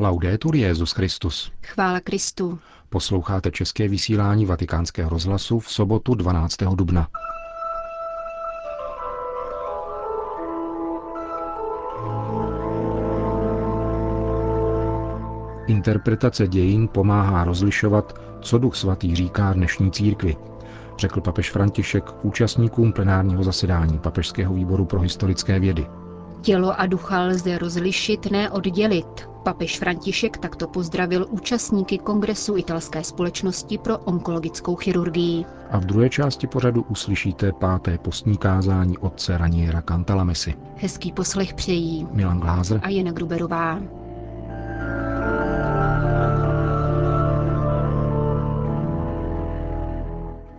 Laudetur Jezus Christus. Chvála Kristu. Posloucháte české vysílání Vatikánského rozhlasu v sobotu 12. dubna. Interpretace dějin pomáhá rozlišovat, co Duch Svatý říká dnešní církvi, řekl papež František účastníkům plenárního zasedání Papežského výboru pro historické vědy. Tělo a ducha lze rozlišit, ne oddělit. Papež František takto pozdravil účastníky Kongresu italské společnosti pro onkologickou chirurgii. A v druhé části pořadu uslyšíte páté postní kázání otce Raniera Cantalamesi. Hezký poslech přejí Milan Glázer a Jana Gruberová.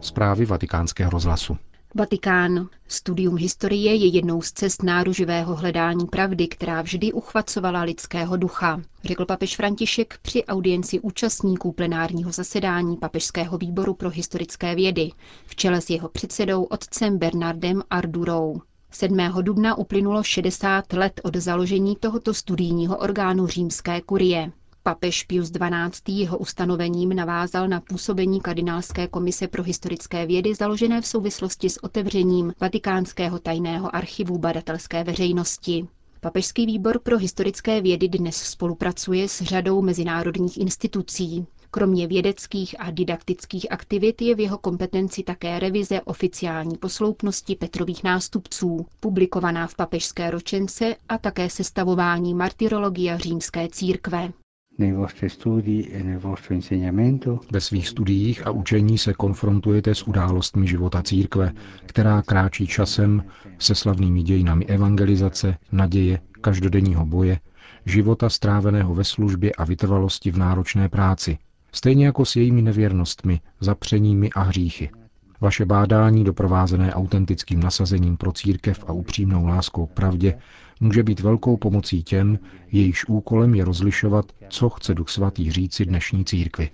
Zprávy vatikánského rozhlasu. Vatikán. Studium historie je jednou z cest náruživého hledání pravdy, která vždy uchvacovala lidského ducha, řekl papež František při audienci účastníků plenárního zasedání Papežského výboru pro historické vědy v čele s jeho předsedou otcem Bernardem Ardurou. 7. dubna uplynulo 60 let od založení tohoto studijního orgánu římské kurie. Papež Pius XII. jeho ustanovením navázal na působení kardinálské komise pro historické vědy založené v souvislosti s otevřením Vatikánského tajného archivu badatelské veřejnosti. Papežský výbor pro historické vědy dnes spolupracuje s řadou mezinárodních institucí. Kromě vědeckých a didaktických aktivit je v jeho kompetenci také revize oficiální posloupnosti Petrových nástupců, publikovaná v papežské ročence a také sestavování martyrologia římské církve. E Ve svých studiích a učení se konfrontujete s událostmi života církve, která kráčí časem se slavnými dějinami evangelizace, naděje, každodenního boje, života stráveného ve službě a vytrvalosti v náročné práci, stejně jako s jejími nevěrnostmi, zapřeními a hříchy. Vaše bádání, doprovázené autentickým nasazením pro církev a upřímnou láskou k pravdě, může být velkou pomocí těm, jejichž úkolem je rozlišovat, co chce Duch Svatý říci dnešní církvi.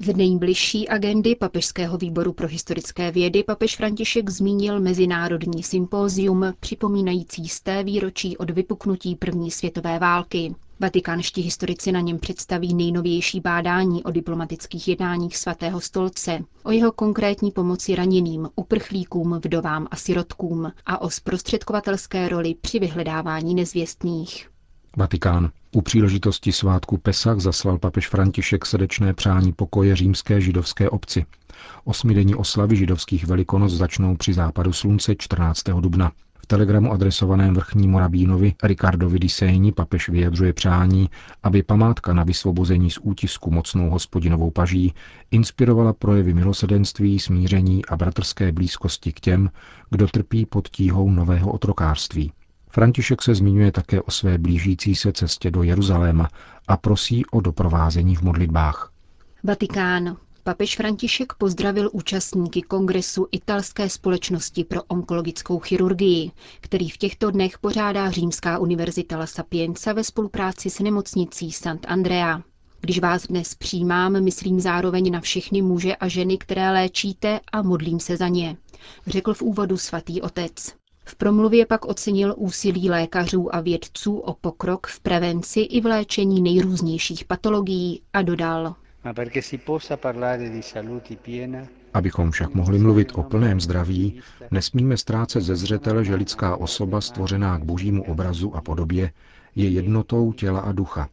Z nejbližší agendy Papežského výboru pro historické vědy papež František zmínil mezinárodní sympózium připomínající sté výročí od vypuknutí první světové války. Vatikánští historici na něm představí nejnovější bádání o diplomatických jednáních svatého stolce, o jeho konkrétní pomoci raněným, uprchlíkům, vdovám a sirotkům a o zprostředkovatelské roli při vyhledávání nezvěstných. Vatikán. U příležitosti svátku Pesach zaslal papež František srdečné přání pokoje římské židovské obci. Osmidenní oslavy židovských velikonoc začnou při západu slunce 14. dubna telegramu adresovaném vrchnímu rabínovi Ricardovi Disejni papež vyjadřuje přání, aby památka na vysvobození z útisku mocnou hospodinovou paží inspirovala projevy milosedenství, smíření a bratrské blízkosti k těm, kdo trpí pod tíhou nového otrokářství. František se zmiňuje také o své blížící se cestě do Jeruzaléma a prosí o doprovázení v modlitbách. Vatikán. Papež František pozdravil účastníky kongresu Italské společnosti pro onkologickou chirurgii, který v těchto dnech pořádá Římská univerzita La Sapienza ve spolupráci s nemocnicí Sant Andrea. Když vás dnes přijímám, myslím zároveň na všechny muže a ženy, které léčíte a modlím se za ně, řekl v úvodu svatý otec. V promluvě pak ocenil úsilí lékařů a vědců o pokrok v prevenci i v léčení nejrůznějších patologií a dodal. Abychom však mohli mluvit o plném zdraví, nesmíme ztrácet ze zřetele, že lidská osoba stvořená k božímu obrazu a podobě je jednotou těla a ducha.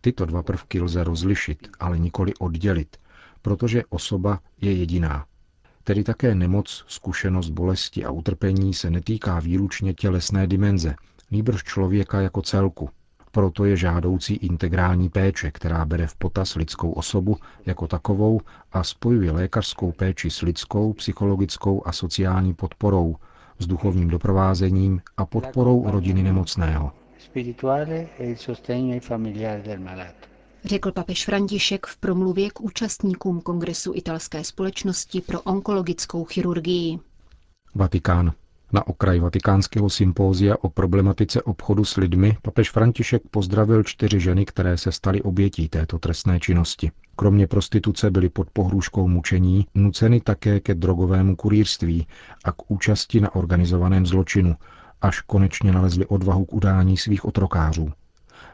Tyto dva prvky lze rozlišit, ale nikoli oddělit, protože osoba je jediná. Tedy také nemoc, zkušenost bolesti a utrpení se netýká výlučně tělesné dimenze, nýbrž člověka jako celku – proto je žádoucí integrální péče, která bere v potaz lidskou osobu jako takovou a spojuje lékařskou péči s lidskou, psychologickou a sociální podporou, s duchovním doprovázením a podporou rodiny nemocného. E Řekl papež František v promluvě k účastníkům Kongresu italské společnosti pro onkologickou chirurgii. Vatikán. Na okraj vatikánského sympózia o problematice obchodu s lidmi papež František pozdravil čtyři ženy, které se staly obětí této trestné činnosti. Kromě prostituce byly pod pohrůžkou mučení nuceny také ke drogovému kurýrství a k účasti na organizovaném zločinu až konečně nalezli odvahu k udání svých otrokářů.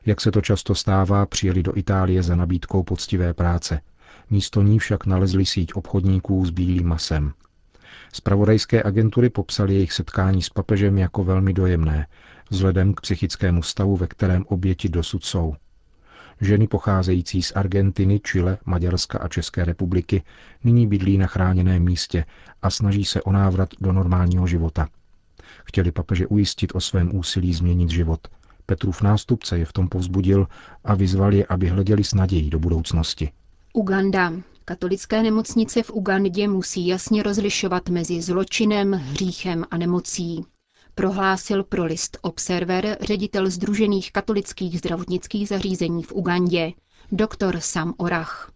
Jak se to často stává, přijeli do Itálie za nabídkou poctivé práce. Místo ní však nalezli síť obchodníků s bílým masem. Spravodajské agentury popsaly jejich setkání s papežem jako velmi dojemné, vzhledem k psychickému stavu, ve kterém oběti dosud jsou. Ženy pocházející z Argentiny, Chile, Maďarska a České republiky nyní bydlí na chráněném místě a snaží se o návrat do normálního života. Chtěli papeže ujistit o svém úsilí změnit život. Petrův nástupce je v tom povzbudil a vyzval je, aby hleděli s nadějí do budoucnosti. Uganda. Katolické nemocnice v Ugandě musí jasně rozlišovat mezi zločinem, hříchem a nemocí prohlásil pro list Observer ředitel Združených katolických zdravotnických zařízení v Ugandě, doktor Sam Orach.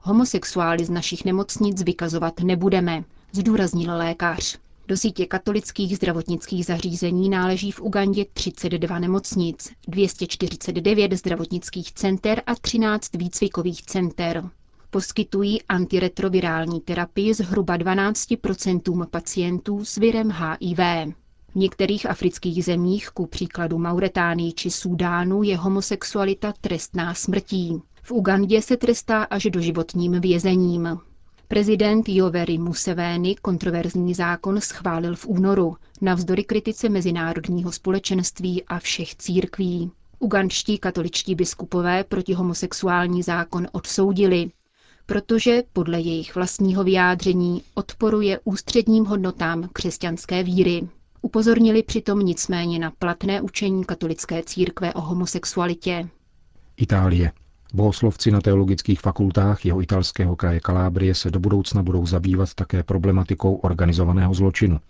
Homosexuály z našich nemocnic vykazovat nebudeme, zdůraznil lékař. Do sítě katolických zdravotnických zařízení náleží v Ugandě 32 nemocnic, 249 zdravotnických center a 13 výcvikových center. Poskytují antiretrovirální terapii zhruba 12% pacientů s virem HIV. V některých afrických zemích, ku příkladu Mauretánii či Súdánu, je homosexualita trestná smrtí. V Ugandě se trestá až doživotním vězením. Prezident Joveri Museveni kontroverzní zákon schválil v únoru, navzdory kritice mezinárodního společenství a všech církví. Ugandští katoličtí biskupové proti homosexuální zákon odsoudili, protože podle jejich vlastního vyjádření odporuje ústředním hodnotám křesťanské víry. Upozornili přitom nicméně na platné učení katolické církve o homosexualitě. Itálie. Bohoslovci na teologických fakultách jeho italského kraje Kalábrie se do budoucna budou zabývat také problematikou organizovaného zločinu.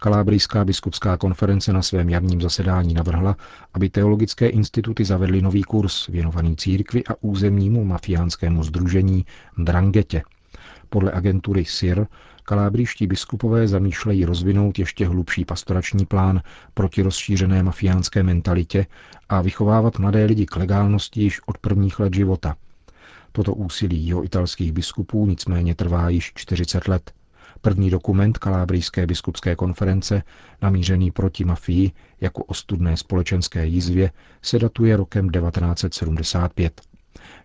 Kalábrijská biskupská konference na svém jarním zasedání navrhla, aby teologické instituty zavedly nový kurz věnovaný církvi a územnímu mafiánskému združení Drangetě. Podle agentury SIR kalábrijští biskupové zamýšlejí rozvinout ještě hlubší pastorační plán proti rozšířené mafiánské mentalitě a vychovávat mladé lidi k legálnosti již od prvních let života. Toto úsilí jeho italských biskupů nicméně trvá již 40 let. První dokument Kalábrijské biskupské konference, namířený proti mafii jako ostudné společenské jízvě, se datuje rokem 1975.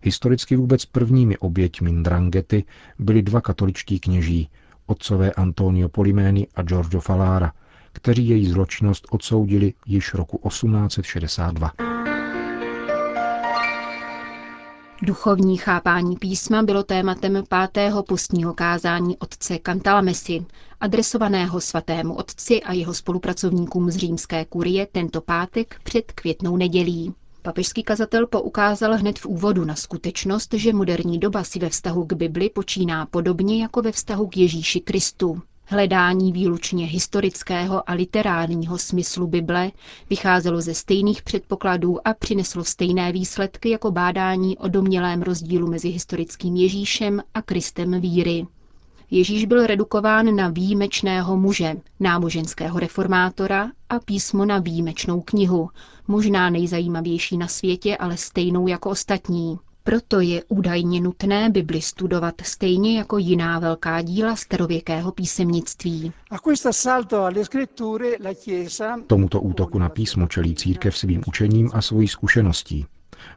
Historicky vůbec prvními oběťmi Ndrangety byli dva katoličtí kněží, otcové Antonio Polimény a Giorgio Falára, kteří její zločinnost odsoudili již roku 1862. Duchovní chápání písma bylo tématem pátého postního kázání otce Cantalamesi, adresovaného svatému otci a jeho spolupracovníkům z římské kurie tento pátek před květnou nedělí. Papežský kazatel poukázal hned v úvodu na skutečnost, že moderní doba si ve vztahu k Bibli počíná podobně jako ve vztahu k Ježíši Kristu. Hledání výlučně historického a literárního smyslu Bible vycházelo ze stejných předpokladů a přineslo stejné výsledky jako bádání o domnělém rozdílu mezi historickým Ježíšem a Kristem víry. Ježíš byl redukován na výjimečného muže, náboženského reformátora a písmo na výjimečnou knihu, možná nejzajímavější na světě, ale stejnou jako ostatní. Proto je údajně nutné Bibli studovat stejně jako jiná velká díla starověkého písemnictví. Tomuto útoku na písmo čelí církev svým učením a svojí zkušeností.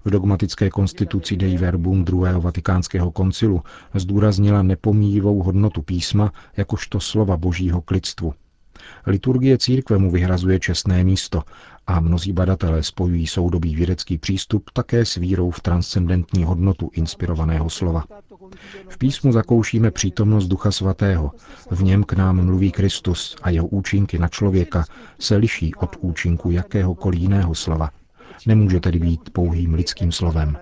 V dogmatické konstituci Dei Verbum druhého vatikánského koncilu zdůraznila nepomíjivou hodnotu písma jakožto slova božího k lidstvu. Liturgie církve mu vyhrazuje čestné místo a mnozí badatelé spojují soudobý vědecký přístup také s vírou v transcendentní hodnotu inspirovaného slova. V písmu zakoušíme přítomnost Ducha Svatého, v něm k nám mluví Kristus a jeho účinky na člověka se liší od účinku jakéhokoliv jiného slova. Nemůže tedy být pouhým lidským slovem.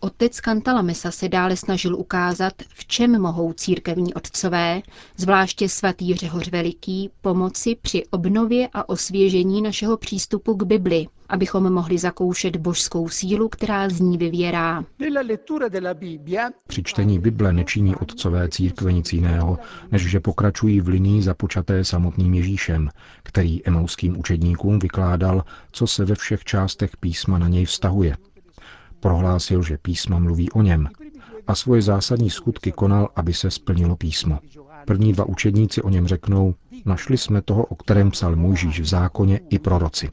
Otec Cantalamessa se dále snažil ukázat, v čem mohou církevní otcové, zvláště svatý Řehoř Veliký, pomoci při obnově a osvěžení našeho přístupu k Bibli, abychom mohli zakoušet božskou sílu, která z ní vyvěrá. Při čtení Bible nečiní otcové církve nic jiného, než že pokračují v linii započaté samotným Ježíšem, který emauským učedníkům vykládal, co se ve všech částech písma na něj vztahuje – Prohlásil, že písma mluví o něm a svoje zásadní skutky konal, aby se splnilo písmo. První dva učedníci o něm řeknou, Našli jsme toho, o kterém psal Mojžíš v zákoně i proroci.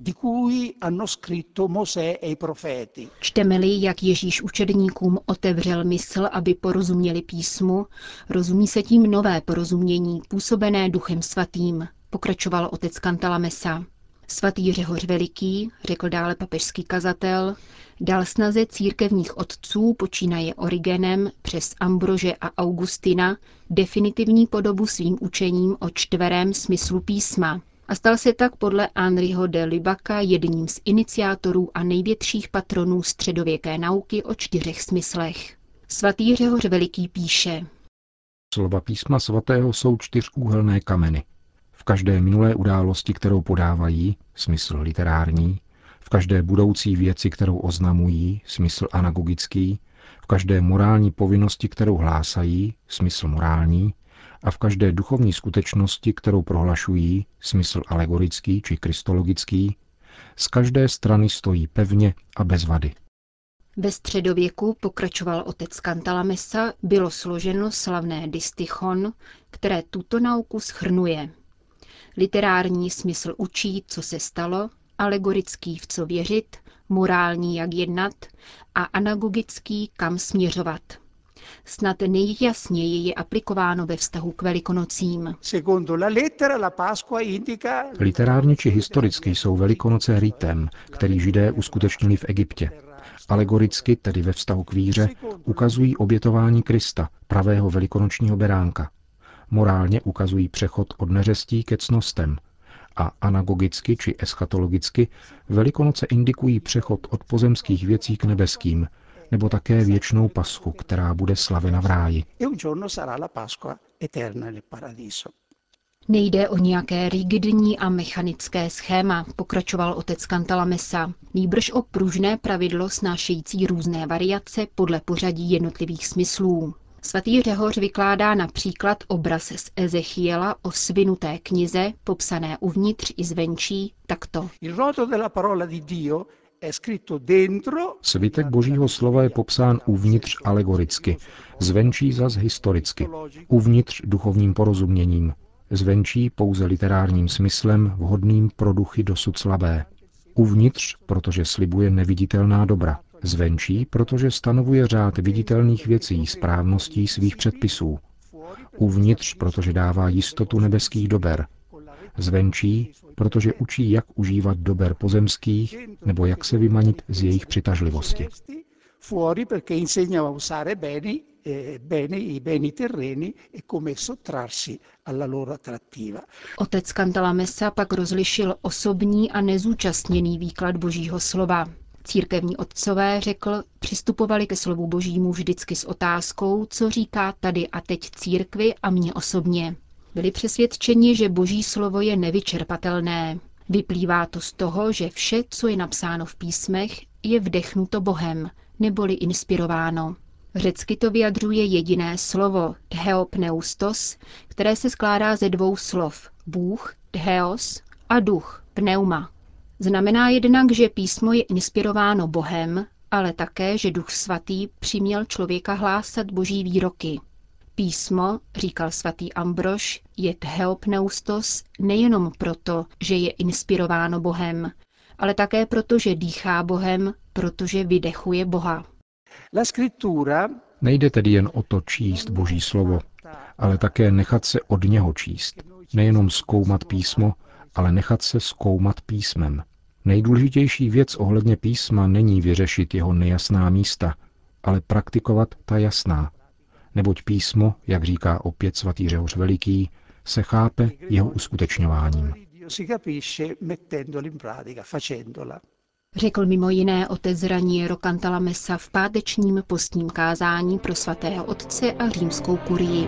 Čteme-li, jak Ježíš učedníkům otevřel mysl, aby porozuměli písmu, rozumí se tím nové porozumění, působené duchem svatým, pokračoval otec Kantalamesa. Svatý Řehoř Veliký, řekl dále papežský kazatel, dal snaze církevních otců, počínaje Origenem přes Ambrože a Augustina, definitivní podobu svým učením o čtverém smyslu písma a stal se tak podle Henriho de Libaka jedním z iniciátorů a největších patronů středověké nauky o čtyřech smyslech. Svatý Řehoř Veliký píše. Slova písma svatého jsou čtyřúhelné kameny. V každé minulé události, kterou podávají, smysl literární, v každé budoucí věci, kterou oznamují, smysl anagogický, v každé morální povinnosti, kterou hlásají, smysl morální, a v každé duchovní skutečnosti, kterou prohlašují, smysl alegorický či kristologický, z každé strany stojí pevně a bez vady. Ve středověku, pokračoval otec Kantalamesa, bylo složeno slavné distichon, které tuto nauku schrnuje. Literární smysl učí, co se stalo, alegorický v co věřit, morální jak jednat a anagogický kam směřovat. Snad nejjasněji je aplikováno ve vztahu k velikonocím. Literárně či historicky jsou velikonoce ritem, který židé uskutečnili v Egyptě. Alegoricky, tedy ve vztahu k víře, ukazují obětování Krista, pravého velikonočního beránka. Morálně ukazují přechod od neřestí ke cnostem, a anagogicky či eschatologicky Velikonoce indikují přechod od pozemských věcí k nebeským, nebo také věčnou paschu, která bude slavena v ráji. Nejde o nějaké rigidní a mechanické schéma, pokračoval otec Cantalamessa, nýbrž o pružné pravidlo snášející různé variace podle pořadí jednotlivých smyslů. Svatý Řehoř vykládá například obraz z Ezechiela o svinuté knize, popsané uvnitř i zvenčí, takto. Svitek božího slova je popsán uvnitř alegoricky, zvenčí zas historicky, uvnitř duchovním porozuměním, zvenčí pouze literárním smyslem vhodným pro duchy dosud slabé. Uvnitř, protože slibuje neviditelná dobra, Zvenčí, protože stanovuje řád viditelných věcí správností svých předpisů. Uvnitř, protože dává jistotu nebeských dober. Zvenčí, protože učí, jak užívat dober pozemských nebo jak se vymanit z jejich přitažlivosti. Eh, Otec Cantala Messa pak rozlišil osobní a nezúčastněný výklad Božího slova. Církevní otcové, řekl, přistupovali ke slovu božímu vždycky s otázkou, co říká tady a teď církvi a mě osobně. Byli přesvědčeni, že boží slovo je nevyčerpatelné. Vyplývá to z toho, že vše, co je napsáno v písmech, je vdechnuto Bohem, neboli inspirováno. Řecky to vyjadřuje jediné slovo, dheopneustos, které se skládá ze dvou slov, Bůh, dheos, a duch, pneuma, Znamená jednak, že písmo je inspirováno Bohem, ale také, že Duch Svatý přiměl člověka hlásat boží výroky. Písmo, říkal svatý Ambrož, je theopneustos nejenom proto, že je inspirováno Bohem, ale také proto, že dýchá Bohem, protože vydechuje Boha. Nejde tedy jen o to číst Boží slovo, ale také nechat se od něho číst. Nejenom zkoumat písmo, ale nechat se zkoumat písmem. Nejdůležitější věc ohledně písma není vyřešit jeho nejasná místa, ale praktikovat ta jasná. Neboť písmo, jak říká opět svatý Řehoř Veliký, se chápe jeho uskutečňováním. Řekl mimo jiné otec Raniero Cantalamessa v pátečním postním kázání pro svatého otce a římskou kurii.